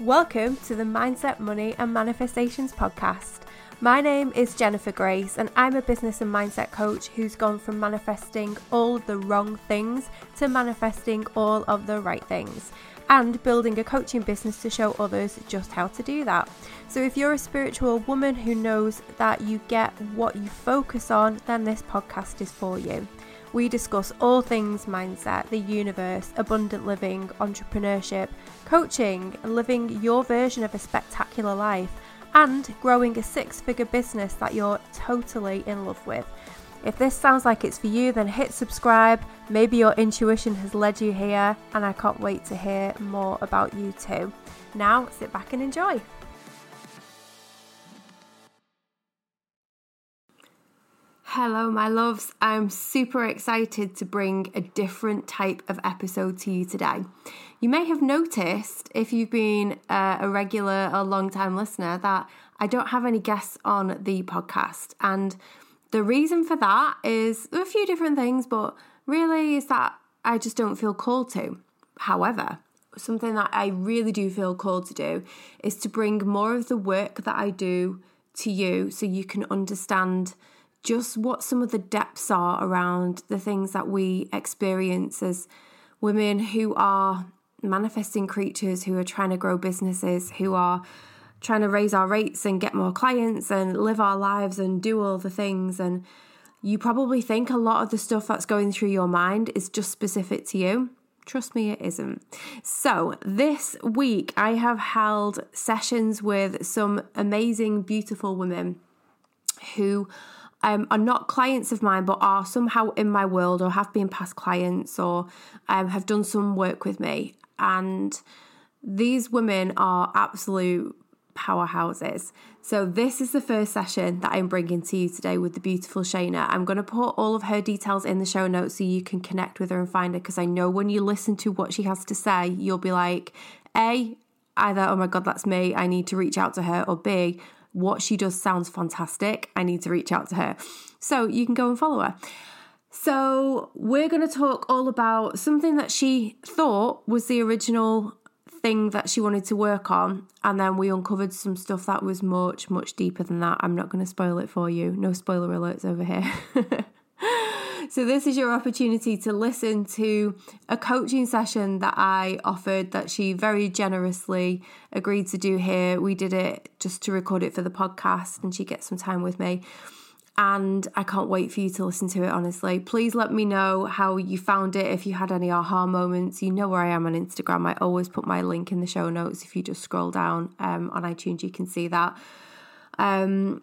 Welcome to the Mindset, Money and Manifestations podcast. My name is Jennifer Grace, and I'm a business and mindset coach who's gone from manifesting all the wrong things to manifesting all of the right things and building a coaching business to show others just how to do that. So, if you're a spiritual woman who knows that you get what you focus on, then this podcast is for you. We discuss all things mindset, the universe, abundant living, entrepreneurship, coaching, living your version of a spectacular life, and growing a six figure business that you're totally in love with. If this sounds like it's for you, then hit subscribe. Maybe your intuition has led you here, and I can't wait to hear more about you too. Now, sit back and enjoy. Hello, my loves. I'm super excited to bring a different type of episode to you today. You may have noticed, if you've been uh, a regular or long time listener, that I don't have any guests on the podcast. And the reason for that is a few different things, but really is that I just don't feel called to. However, something that I really do feel called to do is to bring more of the work that I do to you so you can understand just what some of the depths are around the things that we experience as women who are manifesting creatures, who are trying to grow businesses, who are trying to raise our rates and get more clients and live our lives and do all the things. And you probably think a lot of the stuff that's going through your mind is just specific to you. Trust me, it isn't. So, this week I have held sessions with some amazing, beautiful women who um, are not clients of mine, but are somehow in my world or have been past clients or um, have done some work with me. And these women are absolute powerhouses. So, this is the first session that I'm bringing to you today with the beautiful Shaena. I'm going to put all of her details in the show notes so you can connect with her and find her because I know when you listen to what she has to say, you'll be like, A, either, oh my God, that's me, I need to reach out to her, or B, what she does sounds fantastic. I need to reach out to her. So you can go and follow her. So, we're going to talk all about something that she thought was the original thing that she wanted to work on. And then we uncovered some stuff that was much, much deeper than that. I'm not going to spoil it for you. No spoiler alerts over here. So, this is your opportunity to listen to a coaching session that I offered that she very generously agreed to do here. We did it just to record it for the podcast, and she gets some time with me. And I can't wait for you to listen to it, honestly. Please let me know how you found it, if you had any aha moments. You know where I am on Instagram. I always put my link in the show notes. If you just scroll down um, on iTunes, you can see that. Um,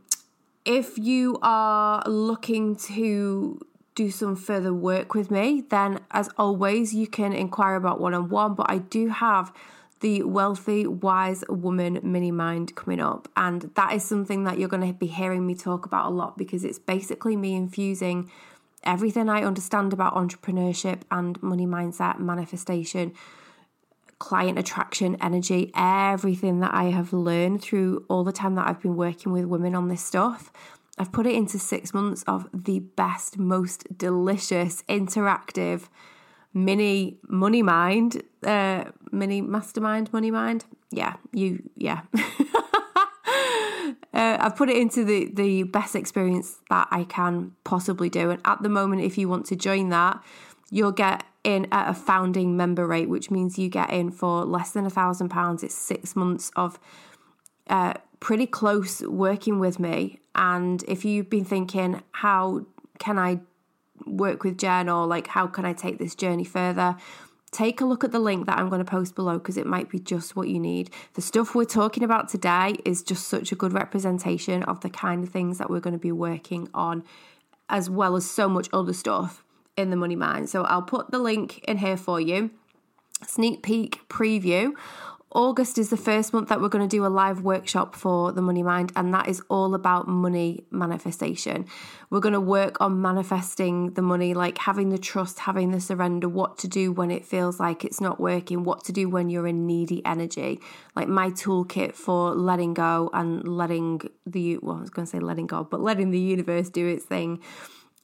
if you are looking to do some further work with me, then as always, you can inquire about one on one. But I do have the Wealthy Wise Woman Money Mind coming up, and that is something that you're going to be hearing me talk about a lot because it's basically me infusing everything I understand about entrepreneurship and money mindset, manifestation, client attraction, energy, everything that I have learned through all the time that I've been working with women on this stuff. I've put it into six months of the best, most delicious, interactive mini money mind, uh, mini mastermind, money mind. Yeah, you, yeah. Uh, I've put it into the the best experience that I can possibly do, and at the moment, if you want to join that, you'll get in at a founding member rate, which means you get in for less than a thousand pounds. It's six months of uh, pretty close working with me. And if you've been thinking, how can I work with Jen or like how can I take this journey further? Take a look at the link that I'm going to post below because it might be just what you need. The stuff we're talking about today is just such a good representation of the kind of things that we're going to be working on, as well as so much other stuff in the Money Mind. So I'll put the link in here for you. Sneak peek preview August is the first month that we're going to do a live workshop for the Money Mind, and that is all about money manifestation. We're going to work on manifesting the money, like having the trust, having the surrender, what to do when it feels like it's not working, what to do when you're in needy energy, like my toolkit for letting go and letting the, well, I was going to say letting go, but letting the universe do its thing.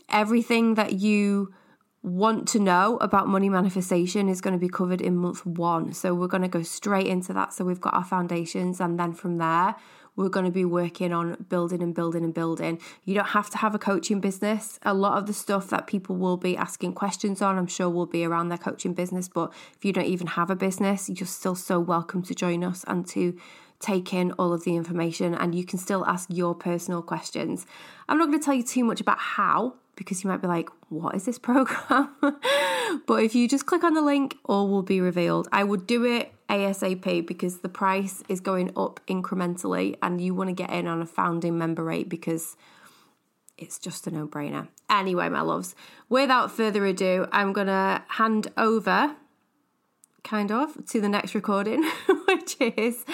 Everything that you want to know about money manifestation is going to be covered in month one. So we're going to go straight into that. So we've got our foundations, and then from there, we're going to be working on building and building and building. You don't have to have a coaching business. A lot of the stuff that people will be asking questions on, I'm sure, will be around their coaching business. But if you don't even have a business, you're still so welcome to join us and to take in all of the information and you can still ask your personal questions. I'm not going to tell you too much about how because you might be like, what is this program? but if you just click on the link, all will be revealed. I would do it ASAP because the price is going up incrementally and you want to get in on a founding member rate because it's just a no brainer. Anyway, my loves, without further ado, I'm going to hand over kind of to the next recording, which is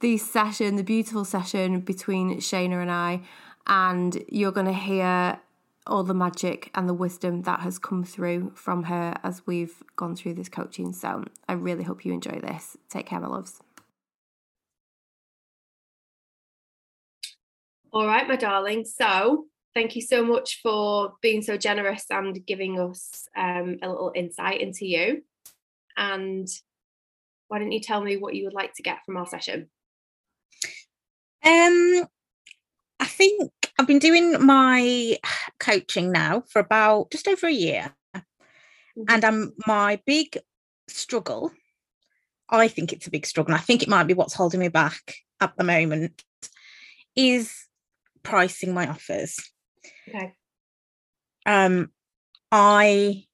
the session, the beautiful session between Shaena and I. And you're going to hear all the magic and the wisdom that has come through from her as we've gone through this coaching. So I really hope you enjoy this. Take care, my loves. All right, my darling. So thank you so much for being so generous and giving us um, a little insight into you. And why don't you tell me what you would like to get from our session? Um, I think I've been doing my coaching now for about just over a year. Mm-hmm. And I'm my big struggle, I think it's a big struggle. I think it might be what's holding me back at the moment, is pricing my offers. Okay. Um, I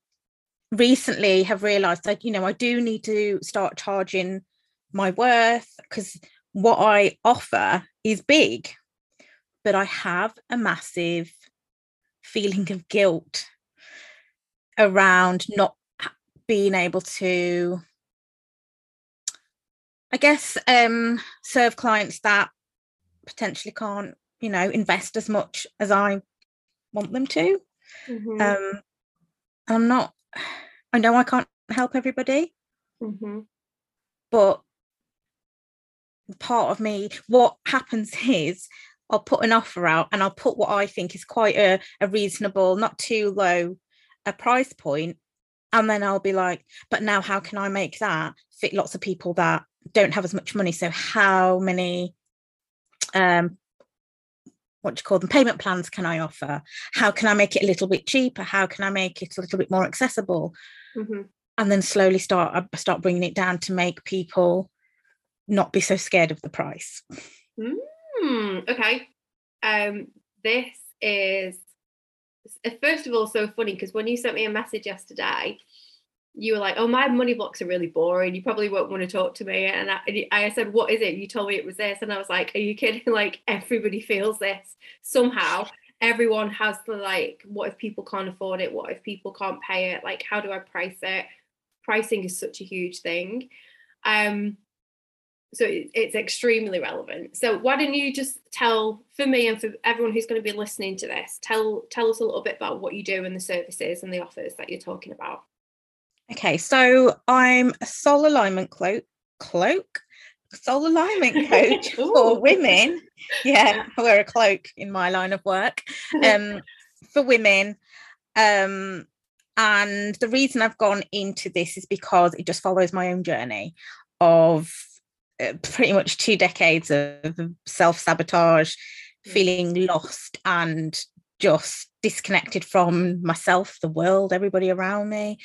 recently have realized that, you know, I do need to start charging my worth because what I offer is big but I have a massive feeling of guilt around not being able to I guess um serve clients that potentially can't, you know, invest as much as I want them to. Mm-hmm. Um I'm not I know I can't help everybody. Mm-hmm. But part of me, what happens is I'll put an offer out and I'll put what I think is quite a, a reasonable, not too low a price point, And then I'll be like, but now how can I make that fit lots of people that don't have as much money? So how many um what do you call them payment plans can I offer? How can I make it a little bit cheaper? How can I make it a little bit more accessible? Mm-hmm. And then slowly start uh, start bringing it down to make people not be so scared of the price. Mm. Hmm, okay. Um, this is first of all so funny because when you sent me a message yesterday, you were like, "Oh, my money blocks are really boring. You probably won't want to talk to me." And I, I said, "What is it?" You told me it was this, and I was like, "Are you kidding? Like everybody feels this somehow." Everyone has the like, what if people can't afford it? What if people can't pay it? Like, how do I price it? Pricing is such a huge thing. Um, so it's extremely relevant. So why don't you just tell for me and for everyone who's going to be listening to this tell tell us a little bit about what you do and the services and the offers that you're talking about. Okay so i'm a soul alignment cloak cloak? Soul alignment coach for women. Yeah i wear a cloak in my line of work um for women um and the reason I've gone into this is because it just follows my own journey of pretty much two decades of self sabotage, feeling lost and just disconnected from myself, the world, everybody around me.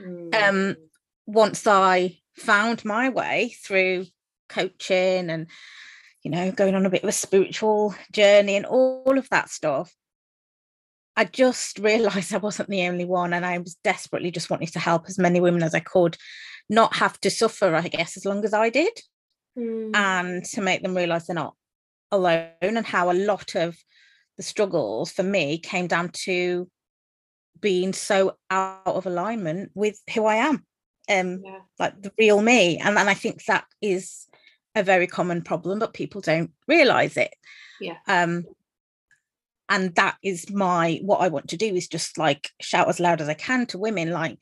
Mm. Um, once I found my way through coaching and you know going on a bit of a spiritual journey and all of that stuff I just realized I wasn't the only one and I was desperately just wanting to help as many women as I could not have to suffer I guess as long as I did mm. and to make them realize they're not alone and how a lot of the struggles for me came down to being so out of alignment with who I am um yeah. like the real me and and I think that is a very common problem but people don't realize it yeah um and that is my what I want to do is just like shout as loud as I can to women like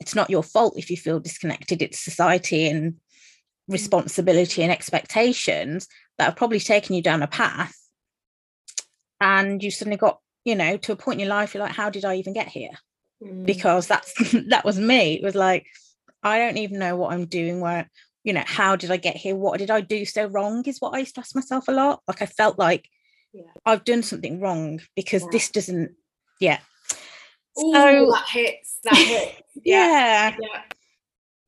it's not your fault if you feel disconnected it's society and responsibility and expectations that have probably taken you down a path. And you suddenly got you know to a point in your life you're like how did i even get here? Mm. because that's that was me. It was like i don't even know what i'm doing where you know how did i get here? What did i do so wrong? is what i used to ask myself a lot. Like i felt like yeah. i've done something wrong because yeah. this doesn't yeah. Ooh, so that hits that hits. Yeah.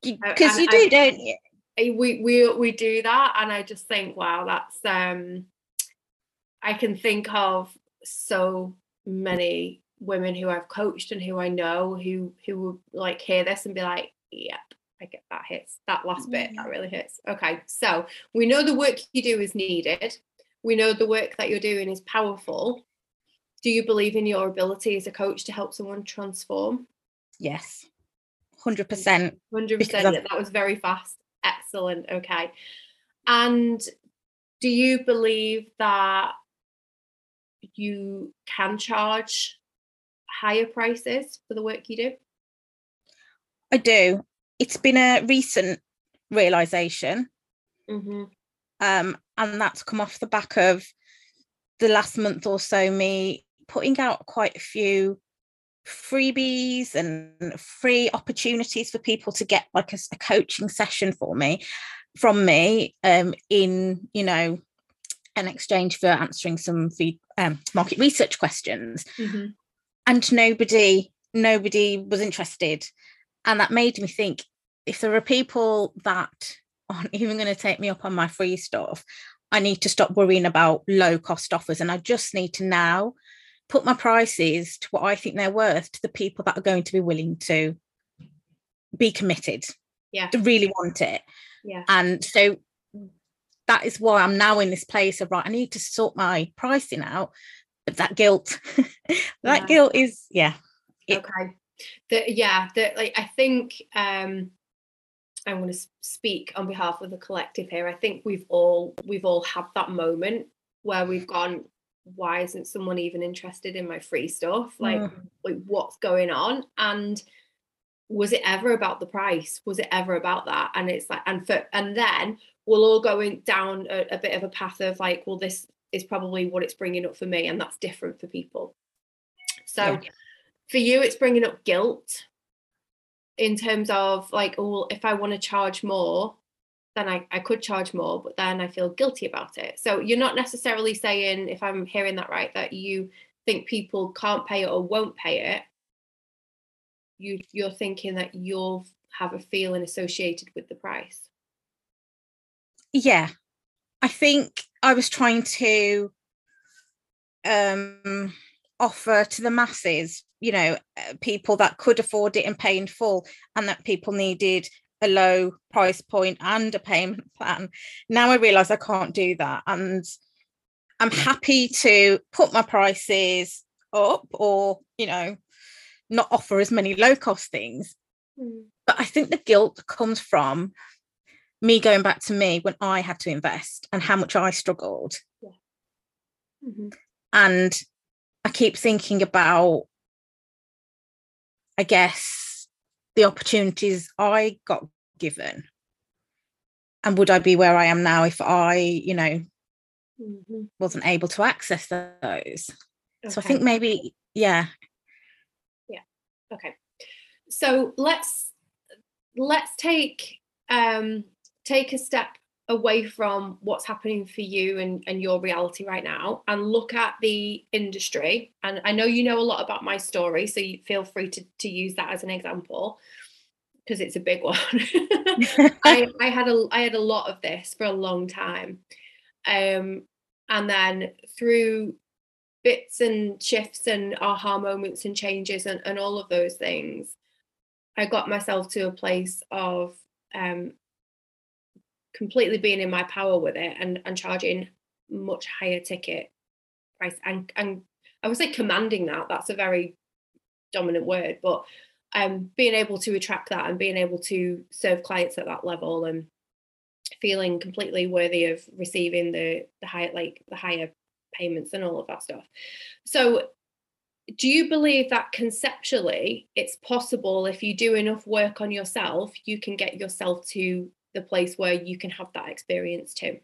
Because you do I, don't you we we we do that and i just think wow that's um i can think of so many women who i've coached and who i know who who would like hear this and be like yep i get that hits that last bit that really hits. Okay so we know the work you do is needed. We know the work that you're doing is powerful. Do you believe in your ability as a coach to help someone transform? Yes. 100% 100% that was very fast Excellent. Okay. And do you believe that you can charge higher prices for the work you do? I do. It's been a recent realization. Mm-hmm. Um, and that's come off the back of the last month or so, me putting out quite a few freebies and free opportunities for people to get like a, a coaching session for me from me um, in you know an exchange for answering some feed, um, market research questions. Mm-hmm. and nobody nobody was interested. And that made me think if there are people that aren't even going to take me up on my free stuff i need to stop worrying about low cost offers. And i just need to now put my prices to what I think they're worth to the people that are going to be willing to be committed. Yeah. To really want it. Yeah. And so that is why I'm now in this place of right, I need to sort my pricing out. But that guilt, that yeah. guilt is, yeah. It, okay. The, yeah, the, like I think um I'm going to speak on behalf of the collective here. I think we've all we've all had that moment where we've gone, why isn't someone even interested in my free stuff? Like mm. like what's going on? And was it ever about the price? Was it ever about that? And it's like and for and then we'll all going down a, a bit of a path of like well this is probably what it's bringing up for me and that's different for people. So yeah. for you it's bringing up guilt in terms of like oh if i want to charge more then I, I could charge more, but then I feel guilty about it. So you're not necessarily saying, if I'm hearing that right, that you think people can't pay it or won't pay it. You you're thinking that you'll have a feeling associated with the price. Yeah. I think I was trying to um offer to the masses you know uh, people that could afford it and pay in full and that people needed a low price point and a payment plan. Now I realize I can't do that. And I'm happy to put my prices up or, you know, not offer as many low cost things. Mm. But I think the guilt comes from me going back to me when I had to invest and how much I struggled. Yeah. Mm-hmm. And I keep thinking about, I guess, the opportunities I got given? And would I be where I am now if I, you know, mm-hmm. wasn't able to access those? Okay. So I think maybe, yeah. Yeah. Okay. So let's let's take um take a step away from what's happening for you and, and your reality right now and look at the industry. And i know you know a lot about my story so you feel free to, to use that as an example because it's a big one. I, I had a i had a lot of this for a long time. Um and then through bits and shifts and aha moments and changes and, and all of those things i got myself to a place of um completely being in my power with it and, and charging much higher ticket price and and I would say commanding that that's a very dominant word but um being able to attract that and being able to serve clients at that level and feeling completely worthy of receiving the the higher like the higher payments and all of that stuff. So do you believe that conceptually it's possible if you do enough work on yourself you can get yourself to the place where you can have that experience too.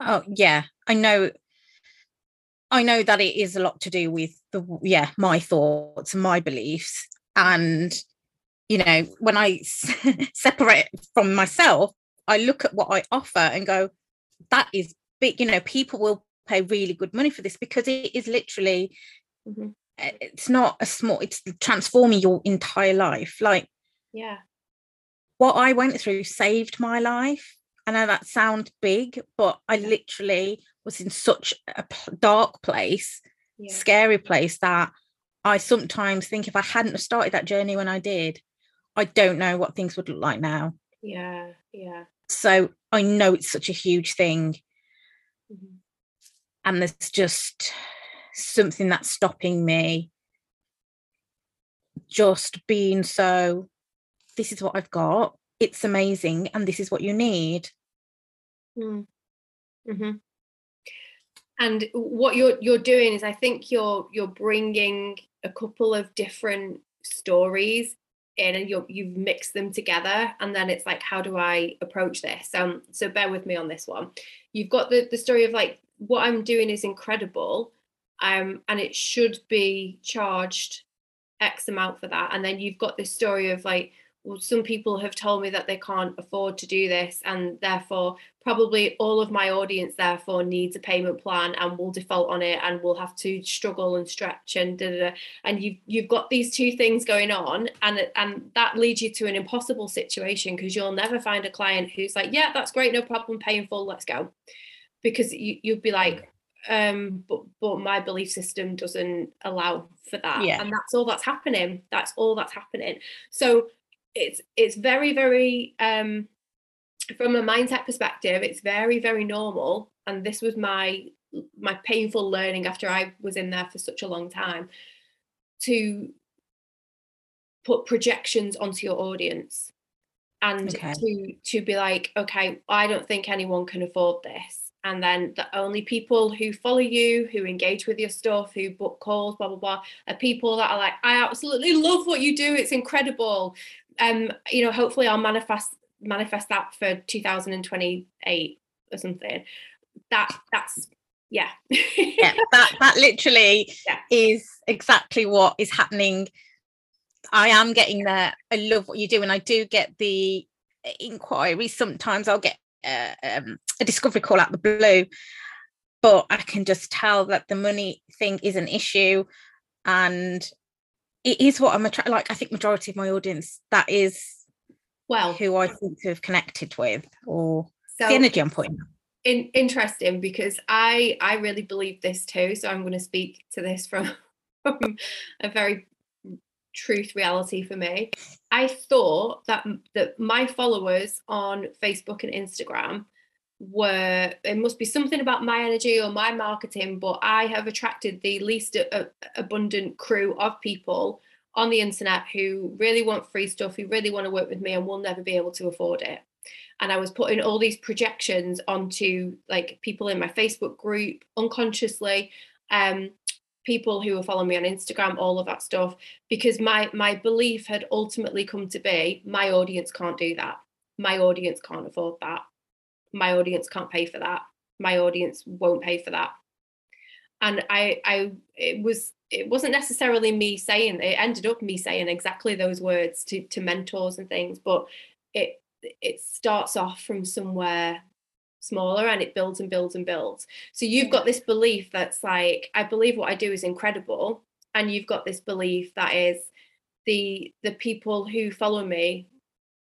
Oh yeah. I know I know that it is a lot to do with the yeah my thoughts and my beliefs. And you know when I separate from myself I look at what I offer and go that is big you know people will pay really good money for this because it is literally mm-hmm. Eh, it's not a small it's transforming your entire life. Like yeah what I went through saved my life. I know that sounds big but I literally was in such a dark place yeah. scary place that I sometimes think if I hadn't started that journey when I did I don't know what things would look like now. Yeah yeah. So I know it's such a huge thing. Mm-hmm. And there's just something that's stopping me just being so this is what i've got it's amazing and this is what you need mm. mm-hmm. and what you're you're doing is i think you're you're bringing a couple of different stories in and you you've mixed them together and then it's like how do i approach this um so bear with me on this one you've got the the story of like what I'm doing is incredible, um, and it should be charged X amount for that. And then you've got this story of like, some people have told me that they can't afford to do this, and therefore, probably all of my audience therefore needs a payment plan and will default on it, and will have to struggle and stretch and da, da, da. and you've you've got these two things going on, and and that leads you to an impossible situation because you'll never find a client who's like, yeah, that's great, no problem, paying full, let's go because you, you'd be like um but but my belief system doesn't allow for that yeah. and that's all that's happening that's all that's happening so it's it's very very um from a mindset perspective it's very very normal. And this was my my painful learning after i was in there for such a long time to put projections onto your audience and okay. to to be like okay i don't think anyone can afford this. And then the only people who follow you who engage with your stuff who book calls blah blah blah are people that are like i absolutely love what you do. It's incredible um you know hopefully i'll manifest manifest that for 2028 or something. That that's yeah. Yeah that that literally yeah. is exactly what is happening. I am getting there. I love what you do and i do get the inquiries sometimes i'll get uh, um, a discovery call out the blue but i can just tell that the money thing is an issue and it is what i'm attracted like i think majority of my audience that is well who i think to have connected with or so the energy i'm putting in, interesting because i i really believe this too so i'm going to speak to this from, from a very truth reality for me. I thought that that my followers on facebook and instagram were it must be something about my energy or my marketing but i have attracted the least a, abundant crew of people on the internet who really want free stuff who really want to work with me and will never be able to afford it. And i was putting all these projections onto like people in my facebook group unconsciously um people who were following me on instagram all of that stuff because my my belief had ultimately come to be my audience can't do that. My audience can't afford that my audience can't pay for that. My audience won't pay for that. And i i it was it wasn't necessarily me saying it ended up me saying exactly those words to to mentors and things but it it starts off from somewhere smaller and it builds and builds and builds. So you've got this belief that's like i believe what i do is incredible. And you've got this belief that is the the people who follow me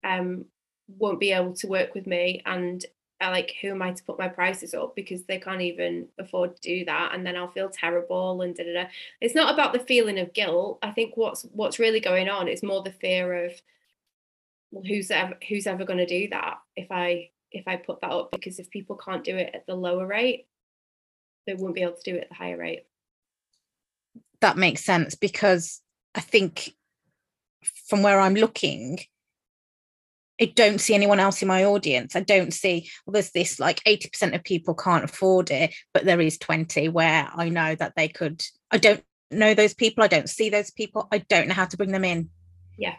um won't be able to work with me and Uh, like who am I to put my prices up because they can't even afford to do that and then I'll feel terrible and da, da, da. it's not about the feeling of guilt. I think what's what's really going on is more the fear of well who's ever who's ever going to do that if I if I put that up? Because if people can't do it at the lower rate they won't be able to do it at the higher rate. That makes sense because I think from where I'm looking I don't see anyone else in my audience. I don't see, well, there's this like 80% of people can't afford it, but there is 20 where I know that they could. I don't know those people. I don't see those people. I don't know how to bring them in. Yeah.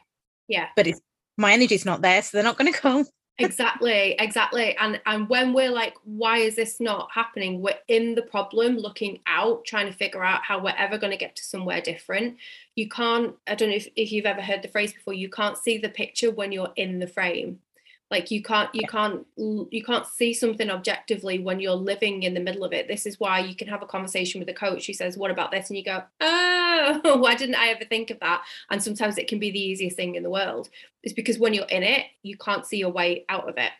Yeah. But it's my energy's not there, so they're not going to come. Exactly exactly and and when we're like why is this not happening? We're in the problem looking out trying to figure out how we're ever going to get to somewhere different. You can't i don't know if, if you've ever heard the phrase before you can't see the picture when you're in the frame like you can't you can't you can't see something objectively when you're living in the middle of it. This is why you can have a conversation with a coach who says what about this? And you go oh why didn't i ever think of that? And sometimes it can be the easiest thing in the world. It's because when you're in it you can't see your way out of it.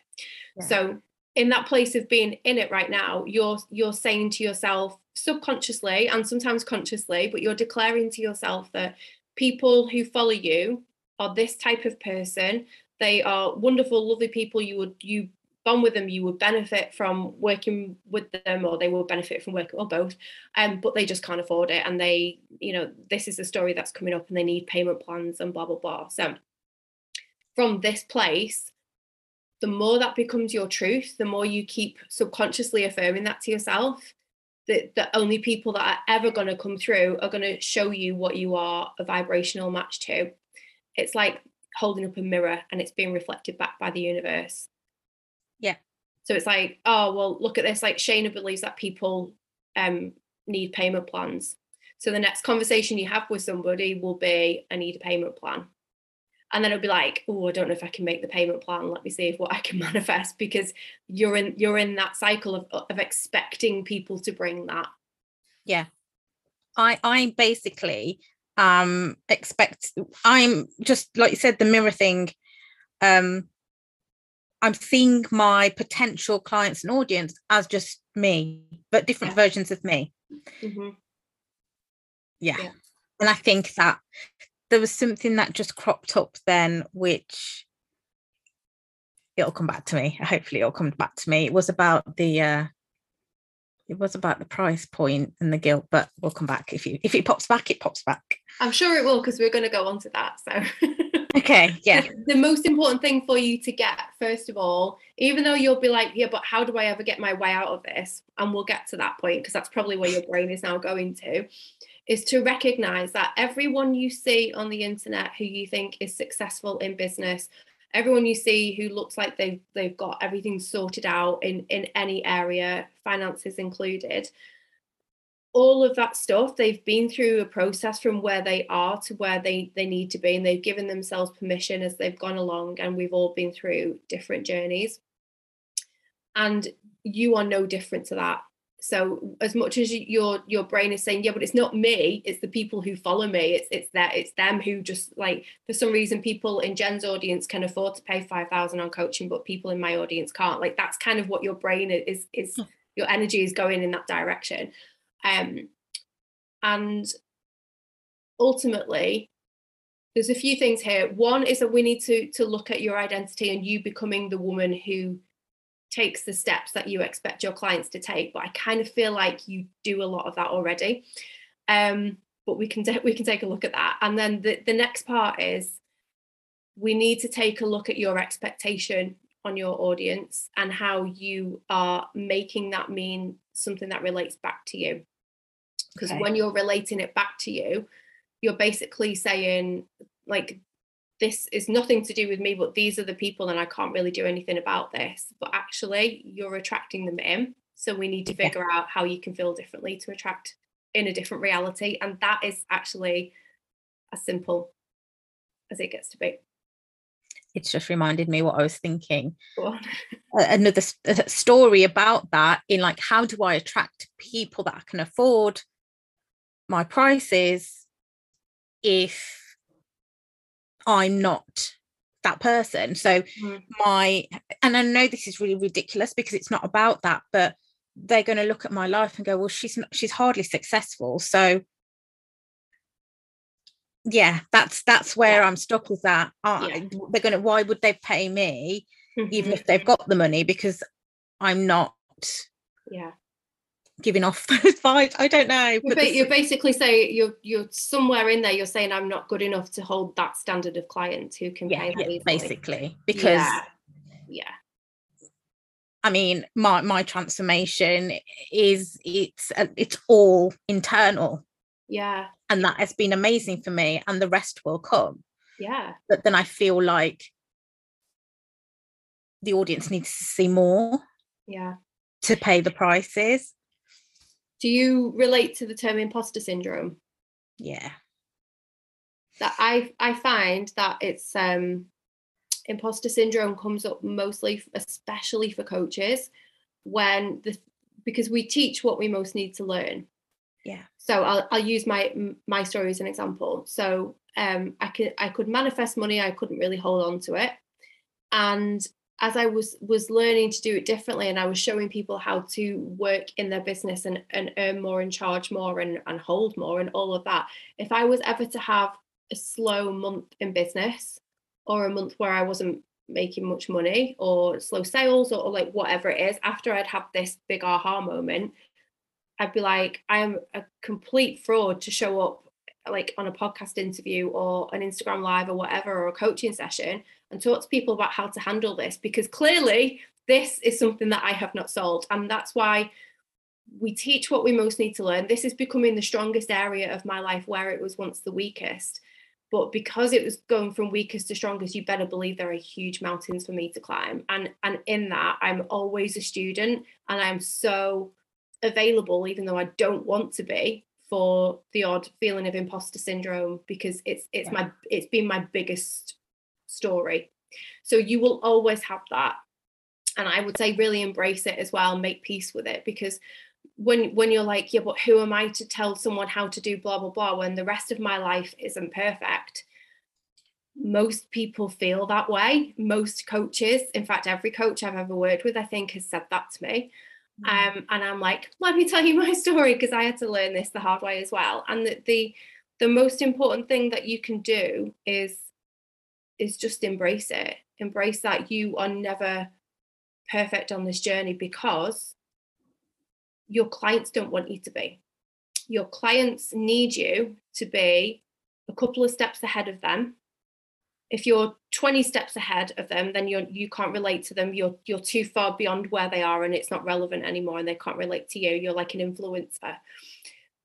Yeah. so in that place of being in it right now you're you're saying to yourself subconsciously and sometimes consciously but you're declaring to yourself that people who follow you are this type of person they are wonderful, lovely people. You would you bond with them, you would benefit from working with them, or they will benefit from working, or both. Um, but they just can't afford it, and they, you know, this is the story that's coming up, and they need payment plans and blah blah blah. So, from this place, the more that becomes your truth, the more you keep subconsciously affirming that to yourself. That the only people that are ever going to come through are going to show you what you are a vibrational match to. It's like holding up a mirror and it's being reflected back by the universe. Yeah. So it's like, oh well, look at this. Like Shaena believes that people um, need payment plans. So the next conversation you have with somebody will be, I need a payment plan. And then it'll be like, oh, I don't know if I can make the payment plan. Let me see if what I can manifest because you're in you're in that cycle of of expecting people to bring that. Yeah. I I basically um expect i'm just like you said the mirror thing um i'm seeing my potential clients and audience as just me but different yeah. versions of me mm-hmm. yeah. yeah and i think that there was something that just cropped up then which it'll come back to me hopefully it'll come back to me it was about the uh it was about the price point and the guilt, but we'll come back if you if it pops back, it pops back. I'm sure it will because we're going to go on to that. So okay, yeah. The, the, most important thing for you to get, first of all, even though you'll be like, yeah, but how do I ever get my way out of this? And we'll get to that point because that's probably where your brain is now going to, is to recognize that everyone you see on the internet who you think is successful in business everyone you see who looks like they've they've got everything sorted out in in any area finances included all of that stuff they've been through a process from where they are to where they they need to be and they've given themselves permission as they've gone along and we've all been through different journeys. And you are no different to that so as much as your your brain is saying yeah but it's not me it's the people who follow me it's it's that it's them who just like for some reason people in jen's audience can afford to pay 5000 on coaching but people in my audience can't. Like that's kind of what your brain is is hmm. your energy is going in that direction. Um and ultimately there's a few things here. One is that we need to to look at your identity and you becoming the woman who takes the steps that you expect your clients to take but i kind of feel like you do a lot of that already. Um, but we can we can take a look at that. And then the, the next part is we need to take a look at your expectation on your audience and how you are making that mean something that relates back to you. Because okay. when you're relating it back to you you're basically saying like this is nothing to do with me, but these are the people, and I can't really do anything about this. But actually, you're attracting them in. So we need to figure yeah. out how you can feel differently to attract in a different reality. And that is actually as simple as it gets to be. It's just reminded me what I was thinking. Another story about that in like, how do I attract people that I can afford my prices if I'm not that person. So mm. my and I know this is really ridiculous because it's not about that, but they're going to look at my life and go, well, she's not, she's hardly successful. So yeah, that's that's where yeah. I'm stuck with that. yeah. They're going to why would they pay me mm-hmm. even if they've got the money because I'm not yeah giving off those vibes. I don't know. But you're, you're basically saying you're you're somewhere in there. You're saying I'm not good enough to hold that standard of clients who can yeah, pay yeah basically because yeah. yeah. I mean, my my transformation is it's uh, it's all internal. Yeah. And that has been amazing for me, and the rest will come. Yeah. But then I feel like the audience needs to see more yeah to pay the prices do you relate to the term imposter syndrome? Yeah. That i i find that it's um imposter syndrome comes up mostly especially for coaches when the because we teach what we most need to learn. Yeah. So i'll, I'll use my my story as an example. So um i could i could manifest money i couldn't really hold on to it. And as i was was learning to do it differently and i was showing people how to work in their business and, and earn more and charge more and, and hold more and all of that if i was ever to have a slow month in business or a month where i wasn't making much money or slow sales or, or like whatever it is after i'd have this big aha moment i'd be like i am a complete fraud to show up like on a podcast interview or an instagram live or whatever or a coaching session and talk to people about how to handle this because clearly this is something that I have not solved. And that's why we teach what we most need to learn. This is becoming the strongest area of my life where it was once the weakest. But because it was going from weakest to strongest, you better believe there are huge mountains for me to climb. And and in that, I'm always a student and I'm so available, even though I don't want to be, for the odd feeling of imposter syndrome because it's it's my it's been my biggest story. So you will always have that. And I would say really embrace it as well, make peace with it because when when you're like, yeah, but who am I to tell someone how to do blah blah blah when the rest of my life isn't perfect? Most people feel that way. Most coaches, in fact, every coach I've ever worked with, I think, has said that to me. Mm. Um, and I'm like, let me tell you my story because I had to learn this the hard way as well. And the, the the most important thing that you can do is is just embrace it. Embrace that you are never perfect on this journey because your clients don't want you to be. Your clients need you to be a couple of steps ahead of them. If you're 20 steps ahead of them then you're you can't relate to them. You're you're too far beyond where they are and it's not relevant anymore and they can't relate to you. You're like an influencer.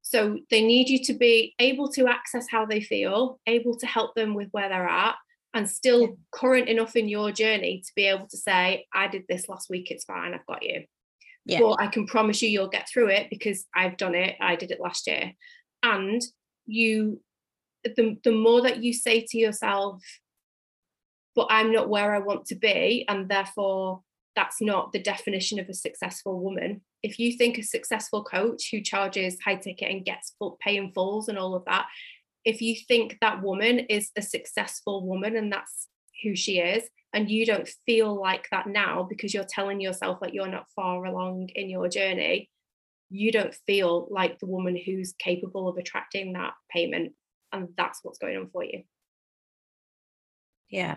So they need you to be able to access how they feel able to help them with where they're at and still yeah. current enough in your journey to be able to say, I did this last week, it's fine, I've got you. Yeah. But I can promise you you'll get through it because I've done it, I did it last year. And you the the more that you say to yourself, but I'm not where I want to be, and therefore that's not the definition of a successful woman. If you think a successful coach who charges high ticket and gets full pay in fulls and all of that if you think that woman is a successful woman and that's who she is and you don't feel like that now because you're telling yourself that you're not far along in your journey you don't feel like the woman who's capable of attracting that payment and that's what's going on for you. Yeah.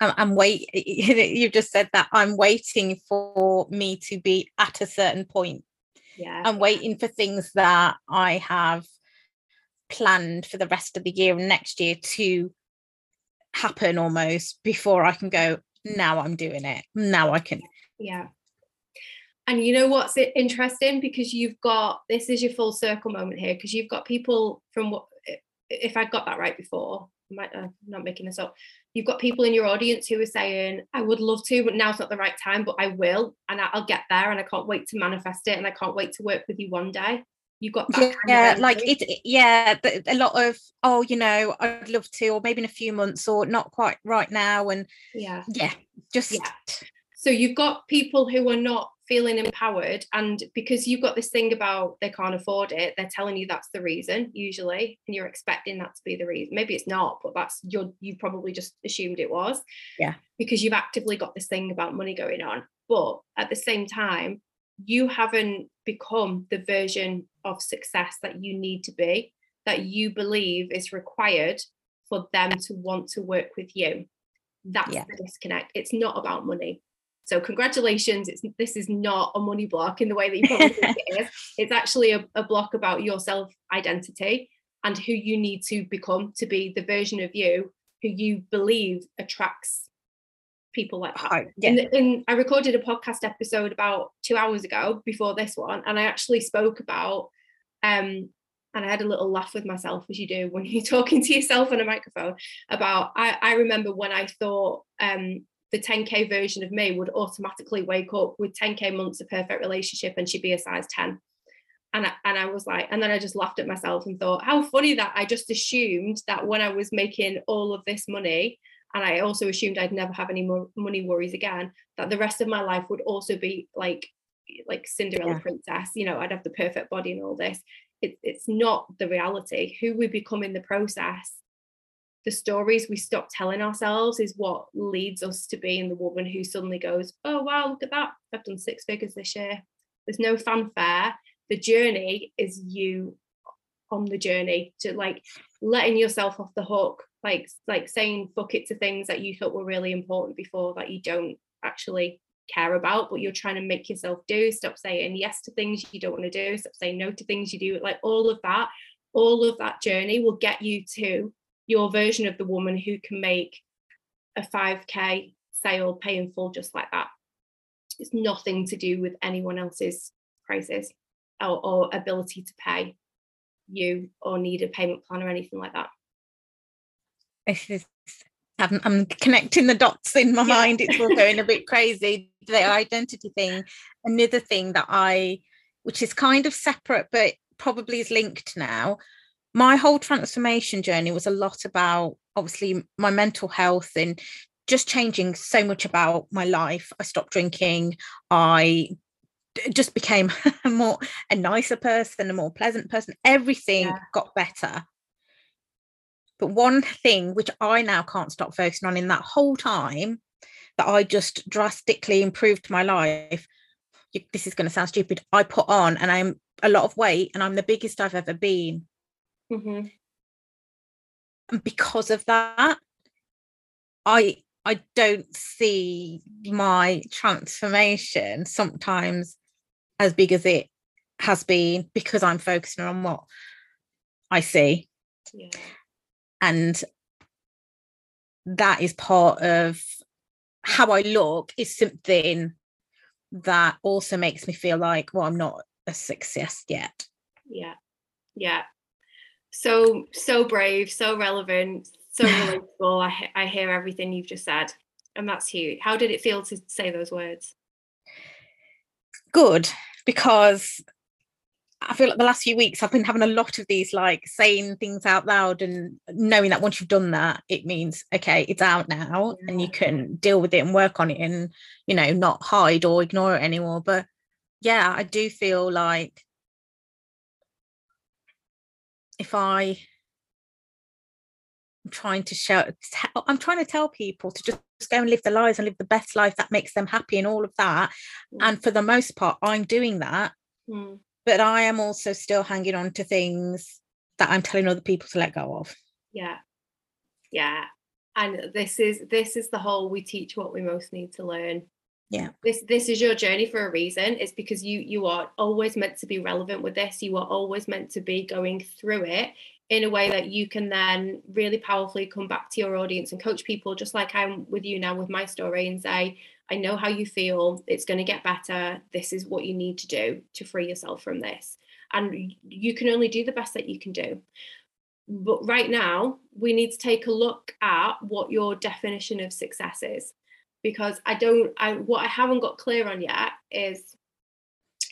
I'm, I'm wait you just said that i'm waiting for me to be at a certain point. Yeah. I'm waiting for things that i have planned for the rest of the year and next year to happen almost before I can go, now I'm doing it. Now I can. Yeah. And you know what's interesting? Because you've got this is your full circle moment here, because you've got people from what if I got that right before, I might, I'm not making this up. You've got people in your audience who are saying, I would love to, but now's not the right time, but I will, and I'll get there, and I can't wait to manifest it, and I can't wait to work with you one day you got that yeah, kind of like it yeah a lot of oh you know i'd love to or maybe in a few months or not quite right now and yeah. yeah just yeah. so you've got people who are not feeling empowered and because you've got this thing about they can't afford it they're telling you that's the reason usually and you're expecting that to be the reason. Maybe it's not but that's you're you probably just assumed it was yeah. because you've actively got this thing about money going on. But at the same time you haven't become the version of success that you need to be, that you believe is required for them to want to work with you. That's yeah. the disconnect. It's not about money. So congratulations. It's this is not a money block in the way that you probably think it is. It's actually a, a block about your self identity and who you need to become to be the version of you who you believe attracts people like that. Oh, yeah. in, in, I recorded a podcast episode about two hours ago before this one, and I actually spoke about, um, and I had a little laugh with myself as you do when you're talking to yourself on a microphone. About I, I remember when I thought um, the 10k version of me would automatically wake up with 10k months of perfect relationship and she'd be a size 10 and I, and I was like and then I just laughed at myself and thought how funny that I just assumed that when I was making all of this money and I also assumed I'd never have any more money worries again that the rest of my life would also be like like Cinderella yeah. princess you know I'd have the perfect body and all this it, it's not the reality who we become in the process the stories we stop telling ourselves is what leads us to being the woman who suddenly goes, Oh, wow, look at that. I've done six figures this year. There's no fanfare. The journey is you on the journey to like letting yourself off the hook, like like saying fuck it to things that you thought were really important before that you don't actually care about, but you're trying to make yourself do. Stop saying yes to things you don't want to do. Stop saying no to things you do. Like all of that, all of that journey will get you to your version of the woman who can make a 5k sale pay in full just like that it's nothing to do with anyone else's prices or, or ability to pay you or need a payment plan or anything like that I'm, I'm connecting the dots in my yeah. mind it's all going a bit crazy the identity thing another thing that i which is kind of separate but probably is linked now my whole transformation journey was a lot about obviously my mental health and just changing so much about my life. I stopped drinking. I just became a more a nicer person, a more pleasant person. Everything yeah. got better. But one thing which I now can't stop focusing on in that whole time that I just drastically improved my life. This is going to sound stupid. I put on and I'm a lot of weight and I'm the biggest I've ever been. Mm-hmm. And because of that, I I don't see my transformation sometimes as big as it has been because I'm focusing on what I see. Yeah. And that is part of how I look is something that also makes me feel like, well, I'm not a success yet. Yeah. Yeah so so brave so relevant so relatable I, I hear everything you've just said and that's huge how did it feel to say those words good because I feel like the last few weeks I've been having a lot of these like saying things out loud and knowing that once you've done that, it means okay, it's out now yeah. and you can deal with it and work on it and you know, not hide or ignore it anymore. But yeah, I do feel like if I I'm trying to show I'm trying to tell people to just go and live their lives and live the best life that makes them happy and all of that. Mm. And for the most part, I'm doing that. Mm. But I am also still hanging on to things that I'm telling other people to let go of. Yeah. Yeah. And this is this is the whole we teach what we most need to learn yeah this this is your journey for a reason it's because you you are always meant to be relevant with this you are always meant to be going through it in a way that you can then really powerfully come back to your audience and coach people just like I'm with you now with my story and say I know how you feel it's going to get better this is what you need to do to free yourself from this. And you can only do the best that you can do. But right now we need to take a look at what your definition of success is. Because I don't I what I haven't got clear on yet is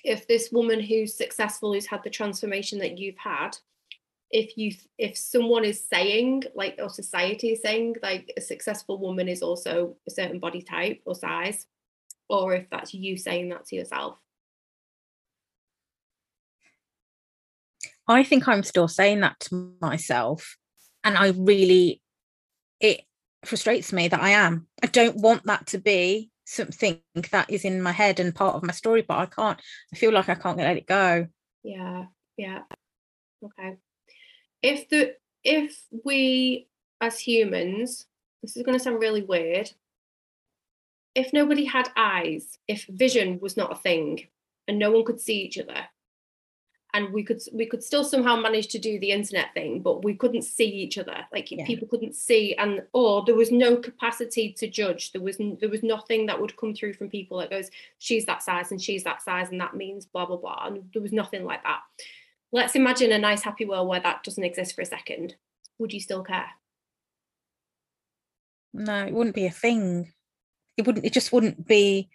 if this woman who's successful who's had the transformation that you've had if you if someone is saying like or society is saying like a successful woman is also a certain body type or size or if that's you saying that to yourself I think I'm still saying that to myself and I really it frustrates me that I am. I don't want that to be something that is in my head and part of my story, but I can't, I feel like I can't let it go. Yeah, yeah. Okay. If the if we as humans, this is going to sound really weird, if nobody had eyes, if vision was not a thing and no one could see each other, and we could we could still somehow manage to do the internet thing but we couldn't see each other like yeah. people couldn't see and or there was no capacity to judge there was there was nothing that would come through from people that goes she's that size and she's that size and that means blah blah blah and there was nothing like that let's imagine a nice happy world where that doesn't exist for a second. Would you still care? No it wouldn't be a thing. It wouldn't it just wouldn't be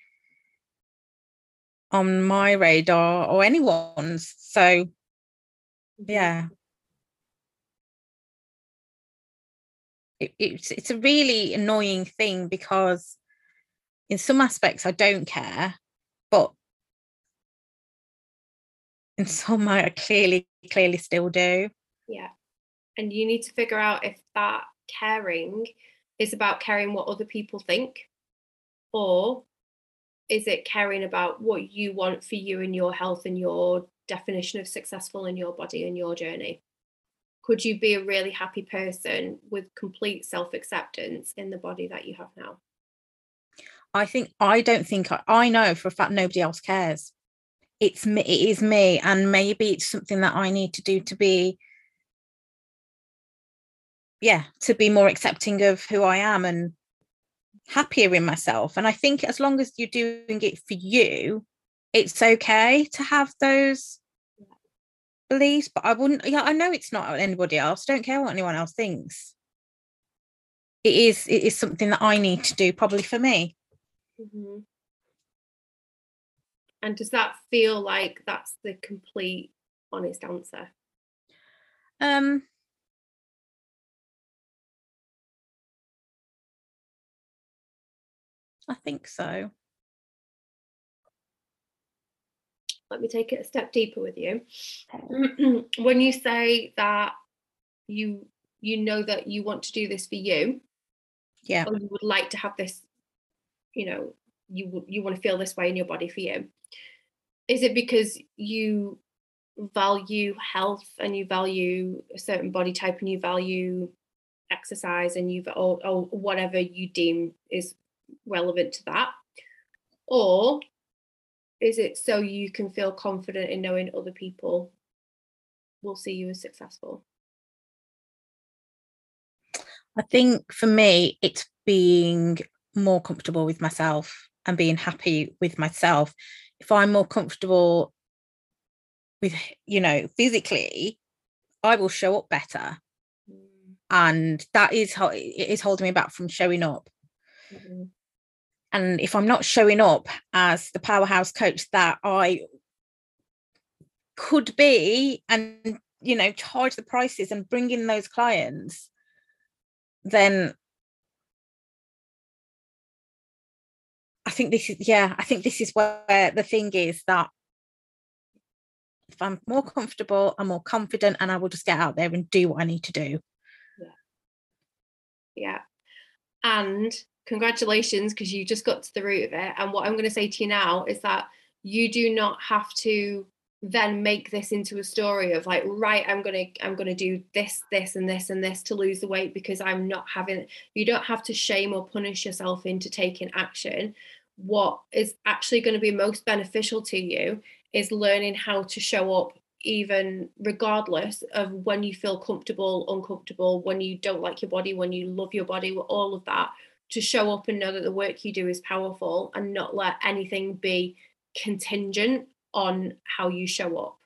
on my radar or anyone's so mm-hmm. yeah. It, it's it's a really annoying thing because in some aspects I don't care, in some I clearly clearly still do. Yeah. And you need to figure out if that caring is about caring what other people think or is it caring about what you want for you and your health and your definition of successful in your body and your journey could you be a really happy person with complete self acceptance in the body that you have now? I think I don't think I, I know for a fact nobody else cares. It's me, it is me, and maybe it's something that I need to do to be, yeah, to be more accepting of who I am and happier in myself. And I think as long as you're doing it for you, it's okay to have those beliefs, but I wouldn't. Yeah, I know it's not anybody else. I don't care what anyone else thinks. It is. It is something that I need to do, probably for me. Mm-hmm. And does that feel like that's the complete, honest answer? Um. I think so. let me take it a step deeper with you. when you say that you you know that you want to do this for you, yeah, or you would like to have this, you know, you you want to feel this way in your body for you. Is it because you value health and you value a certain body type and you value exercise and you or, or whatever you deem is relevant to that, or is it so you can feel confident in knowing other people will see you as successful? I think for me, it's being more comfortable with myself and being happy with myself. If I'm more comfortable with, you know, physically, I will show up better. Mm. And that is how it is holding me back from showing up. Mm-hmm and if i'm not showing up as the powerhouse coach that i could be and you know charge the prices and bring in those clients then i think this is yeah i think this is where the thing is that if i'm more comfortable i'm more confident and i will just get out there and do what i need to do. Yeah. Yeah. And congratulations because you just got to the root of it. And what i'm going to say to you now is that you do not have to then make this into a story of like right i'm to i'm going to do this this and this and this to lose the weight because i'm not having you don't have to shame or punish yourself into taking action what is actually going to be most beneficial to you is learning how to show up even regardless of when you feel comfortable uncomfortable when you don't like your body when you love your body all of that to show up and know that the work you do is powerful and not let anything be contingent on how you show up.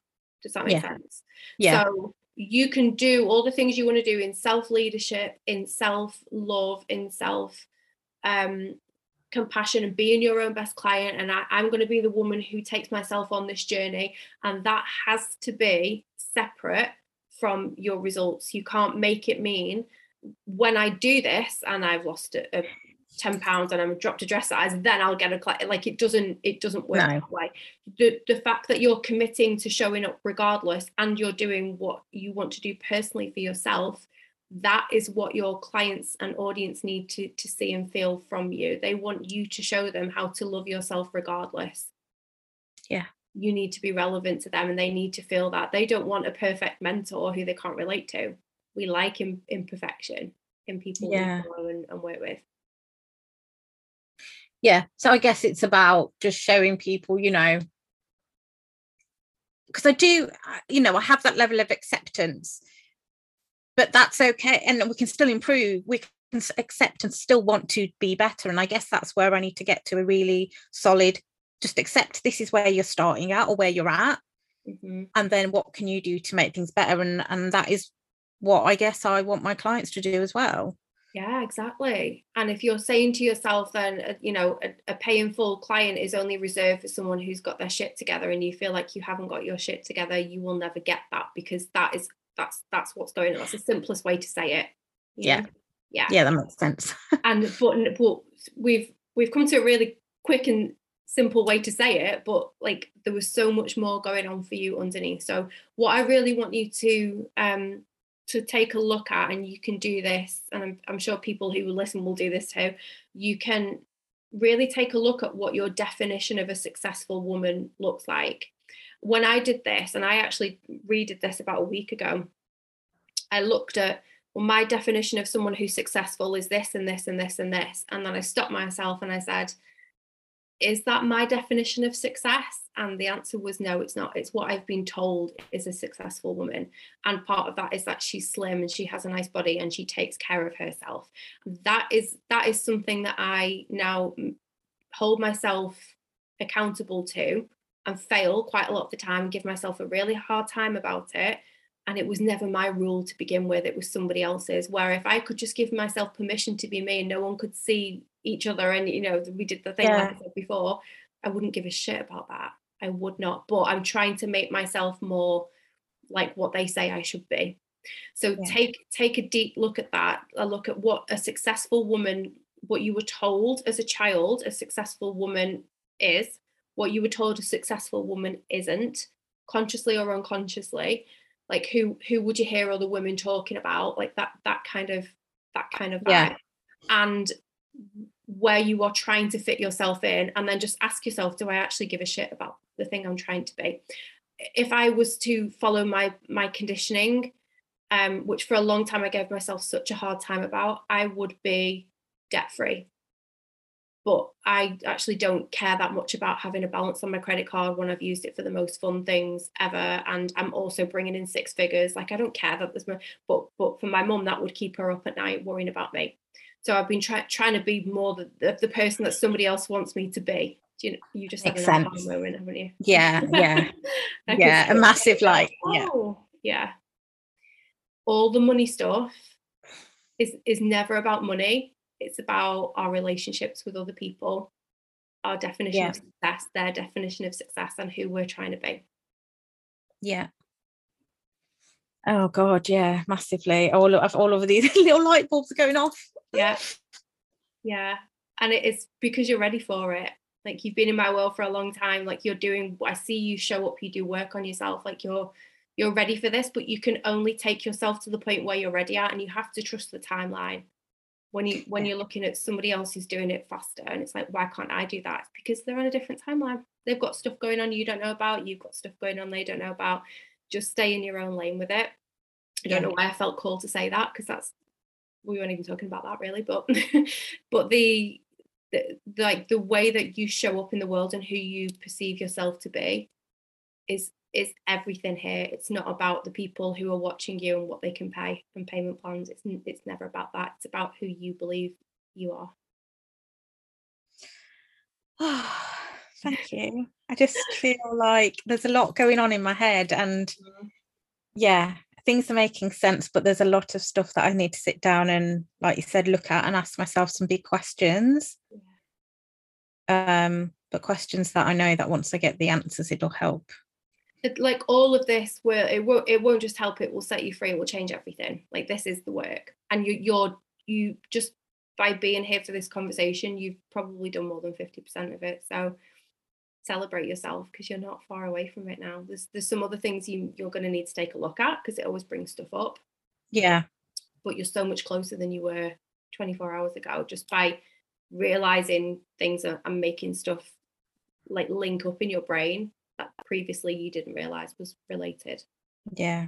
Does that make yeah. sense? Yeah. So you can do all the things you want to do in self leadership, in self love, in self um, compassion, and being your own best client. And I, I'm going to be the woman who takes myself on this journey. And that has to be separate from your results. You can't make it mean when I do this and I've lost a, a 10 pounds and I'm dropped a dress size, then I'll get a like it doesn't it doesn't work no. that way. The the fact that you're committing to showing up regardless and you're doing what you want to do personally for yourself, that is what your clients and audience need to to see and feel from you. They want you to show them how to love yourself regardless. Yeah. You need to be relevant to them and they need to feel that. They don't want a perfect mentor who they can't relate to we like in, imperfection in people yeah. we and, and work with. Yeah. So I guess it's about just showing people, you know, because I do, uh, you know, I have that level of acceptance, but that's okay. And we can still improve. We can accept and still want to be better. And I guess that's where I need to get to a really solid, just accept this is where you're starting at or where you're at. Mm-hmm. And then what can you do to make things better? And and that is what I guess I want my clients to do as well. Yeah, exactly. And if you're saying to yourself, then, uh, you know, a, a pay in full client is only reserved for someone who's got their shit together and you feel like you haven't got your shit together, you will never get that because that is, that's, that's what's going on. That's the simplest way to say it. Yeah. Know? Yeah. Yeah, that makes sense. and, but, but we've, we've come to a really quick and simple way to say it, but like there was so much more going on for you underneath. So what I really want you to um to take a look at, and you can do this, and I'm, I'm sure people who will listen will do this too. You can really take a look at what your definition of a successful woman looks like. When I did this, and I actually redid this about a week ago, I looked at well, my definition of someone who's successful is this and this and this and this. And then I stopped myself and I said, is that my definition of success? And the answer was no, it's not. It's what I've been told is a successful woman. And part of that is that she's slim and she has a nice body and she takes care of herself. That is that is something that I now hold myself accountable to and fail quite a lot of the time give myself a really hard time about it. And it was never my rule to begin with it was somebody else's. Where if i could just give myself permission to be me and no one could see each other and you know we did the thing yeah. like I said before I wouldn't give a shit about that. I would not. But I'm trying to make myself more like what they say I should be. So yeah. take take a deep look at that a look at what a successful woman what you were told as a child a successful woman is what you were told a successful woman isn't consciously or unconsciously like who who would you hear other women talking about? Like that that kind of that kind of vibe. yeah and where you are trying to fit yourself in and then just ask yourself do i actually give a shit about the thing i'm trying to be? If i was to follow my my conditioning um, which for a long time i gave myself such a hard time about i would be debt free but i actually don't care that much about having a balance on my credit card when i've used it for the most fun things ever and i'm also bringing in six figures like i don't care that there's my but but for my mum that would keep her up at night worrying about me so I've been trying trying to be more the, the, the person that somebody else wants me to be. Do you know, you just Makes have an moment, haven't you? Yeah, yeah, yeah. A massive like, yeah, oh, yeah. All the money stuff is is never about money. It's about our relationships with other people, our definition yeah. of success, their definition of success, and who we're trying to be. Yeah, Oh God, yeah, massively. All of all of these little light bulbs are going off. Yeah, yeah, and it is because you're ready for it. Like you've been in my world for a long time. Like you're doing. I see you show up. You do work on yourself. Like you're you're ready for this, but you can only take yourself to the point where you're ready at, and you have to trust the timeline. When you when you're looking at somebody else who's doing it faster, and it's like, why can't I do that? It's because they're on a different timeline. They've got stuff going on you don't know about. You've got stuff going on they don't know about just stay in your own lane with it. I don't know why I felt called to say that because that's we weren't even talking about that really, but but the, the like the way that you show up in the world and who you perceive yourself to be is is everything here. It's not about the people who are watching you and what they can pay and payment plans. It's it's never about that. It's about who you believe you are. Thank you. I just feel like there's a lot going on in my head, and mm-hmm. yeah, things are making sense, but there's a lot of stuff that I need to sit down and, like you said, look at and ask myself some big questions. Yeah. Um, but questions that I know that once I get the answers, it'll help. It, like all of this will it won't it won't just help it will set you free it will change everything like this is the work and you you're you just by being here for this conversation you've probably done more than 50% of it so celebrate yourself because you're not far away from it now. There's there's some other things you you're going to need to take a look at because it always brings stuff up. Yeah. But you're so much closer than you were 24 hours ago just by realizing things and making stuff like link up in your brain that previously you didn't realize was related. Yeah.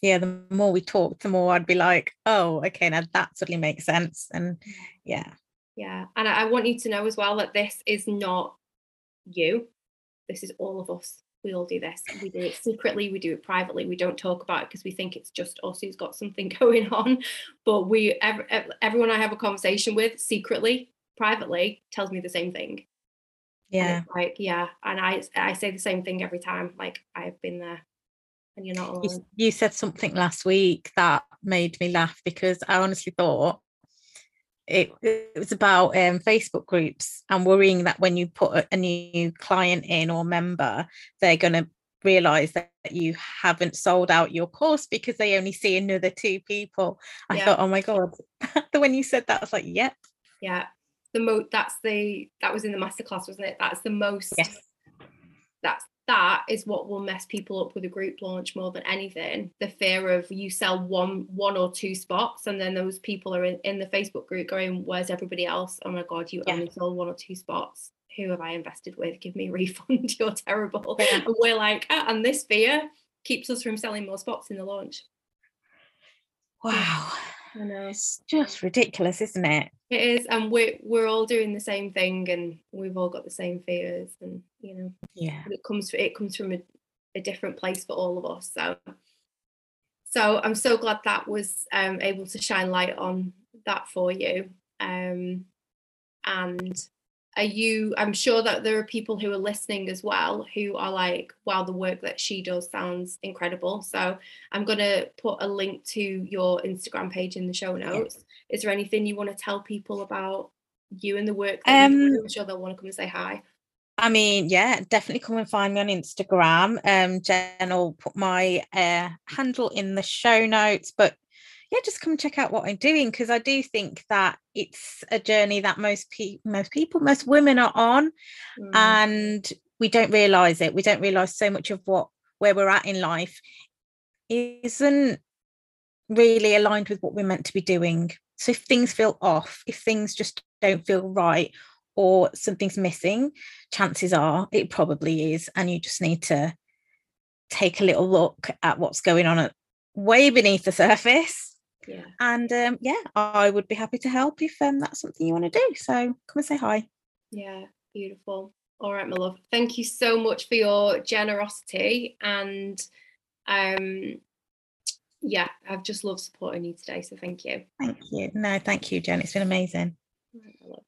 Yeah, the more we talk, the more I'd be like, oh, okay, now that suddenly makes sense. And yeah. Yeah. And I want you to know as well that this is not you. This is all of us. We all do this. We do it secretly, we do it privately. We don't talk about it because we think it's just us who's got something going on. But we, every, everyone I have a conversation with secretly, privately, tells me the same thing. Yeah. Like, yeah. And I, I say the same thing every time. Like, I've been there and you're not alone. You, you said something last week that made me laugh because I honestly thought it, it was about um, Facebook groups and worrying that when you put a, new client in or member, they're going to realize that you haven't sold out your course because they only see another two people. I yeah. thought, oh my god, when you said that, I was like, yep. Yeah, the most. That's the that was in the masterclass, wasn't it? That's the most. Yes. That's that is what will mess people up with a group launch more than anything the fear of you sell one one or two spots and then those people are in, in the facebook group going where's everybody else oh my god you yeah. only sold one or two spots who have i invested with give me a refund you're terrible yeah. and we're like oh, and this fear keeps us from selling more spots in the launch wow I know. It's just ridiculous, isn't it? It is, and we're we're all doing the same thing, and we've all got the same fears, and you know, yeah, it comes it comes from a, a different place for all of us. So, so I'm so glad that was um, able to shine light on that for you, um, and are you i'm sure that there are people who are listening as well who are like wow the work that she does sounds incredible. So i'm going to put a link to your instagram page in the show notes. Is there anything you want to tell people about you and the work um i'm sure they'll want to come and say hi. I mean, yeah, definitely come and find me on Instagram. Um, Jen will put my uh, handle in the show notes, but yeah, just come check out what I'm doing because I do think that it's a journey that most people, most people, most women are on, mm. and we don't realize it. We don't realize so much of what where we're at in life isn't really aligned with what we're meant to be doing. So if things feel off, if things just don't feel right, or something's missing, chances are it probably is, and you just need to take a little look at what's going on at way beneath the surface yeah. And um, yeah, I would be happy to help if um, that's something you want to do. So come and say hi. Yeah, beautiful. All right, my love. Thank you so much for your generosity and um yeah, I've just loved supporting you today. So thank you. Thank you. No, thank you, Jen. It's been amazing. Right,